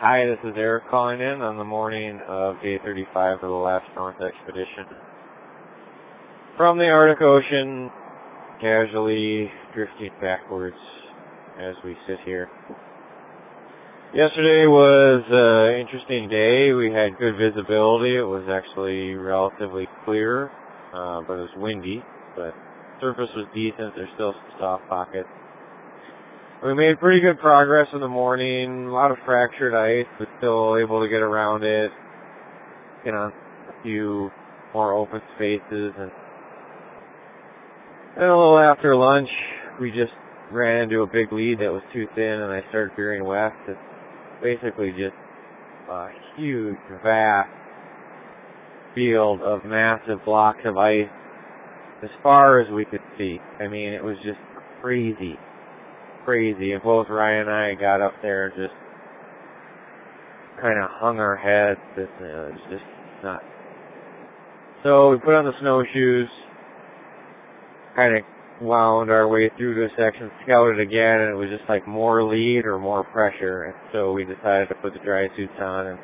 Hi, this is Eric calling in on the morning of day 35 of the last North expedition. From the Arctic Ocean, casually drifting backwards as we sit here. Yesterday was an interesting day. We had good visibility. It was actually relatively clear, uh, but it was windy. But surface was decent. There's still some soft pockets. We made pretty good progress in the morning. A lot of fractured ice, but still able to get around it. Get on a few more open spaces and and a little after lunch, we just ran into a big lead that was too thin, and I started veering west. It's basically just a huge, vast field of massive blocks of ice as far as we could see. I mean, it was just crazy, crazy. And both Ryan and I got up there and just kind of hung our heads. It was just nuts. So we put on the snowshoes, kind of wound our way through a section, scouted again, and it was just like more lead or more pressure. And so we decided to put the dry suits on and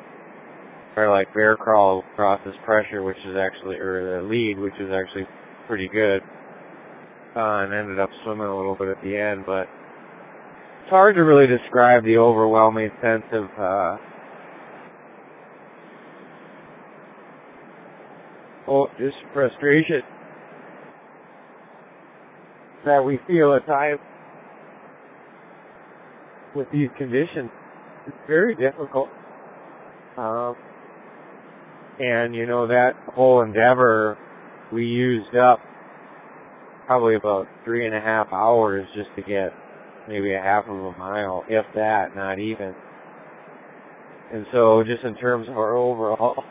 try to like bear crawl across this pressure, which is actually, or the lead, which is actually pretty good. Uh, and ended up swimming a little bit at the end, but hard to really describe the overwhelming sense of, uh, oh, just frustration that we feel at times with these conditions. It's very difficult. Um, and you know that whole endeavor, we used up probably about three and a half hours just to get maybe a half of a mile, if that, not even. And so just in terms of our overall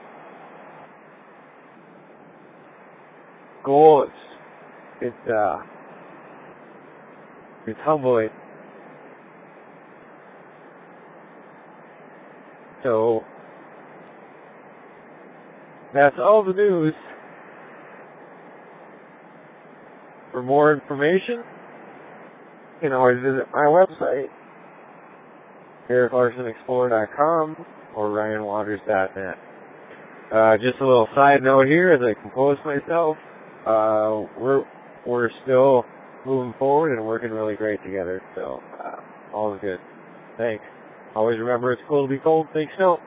goal, it's, it's, uh, it's humbling. So, that's all the news. For more information, can always visit my website, ericlarsenexplorer.com or ryanwaters.net. Uh, just a little side note here as I compose myself. Uh, we're, we're still moving forward and working really great together. So, uh, all is good. Thanks. Always remember it's cool to be cold. Think snow.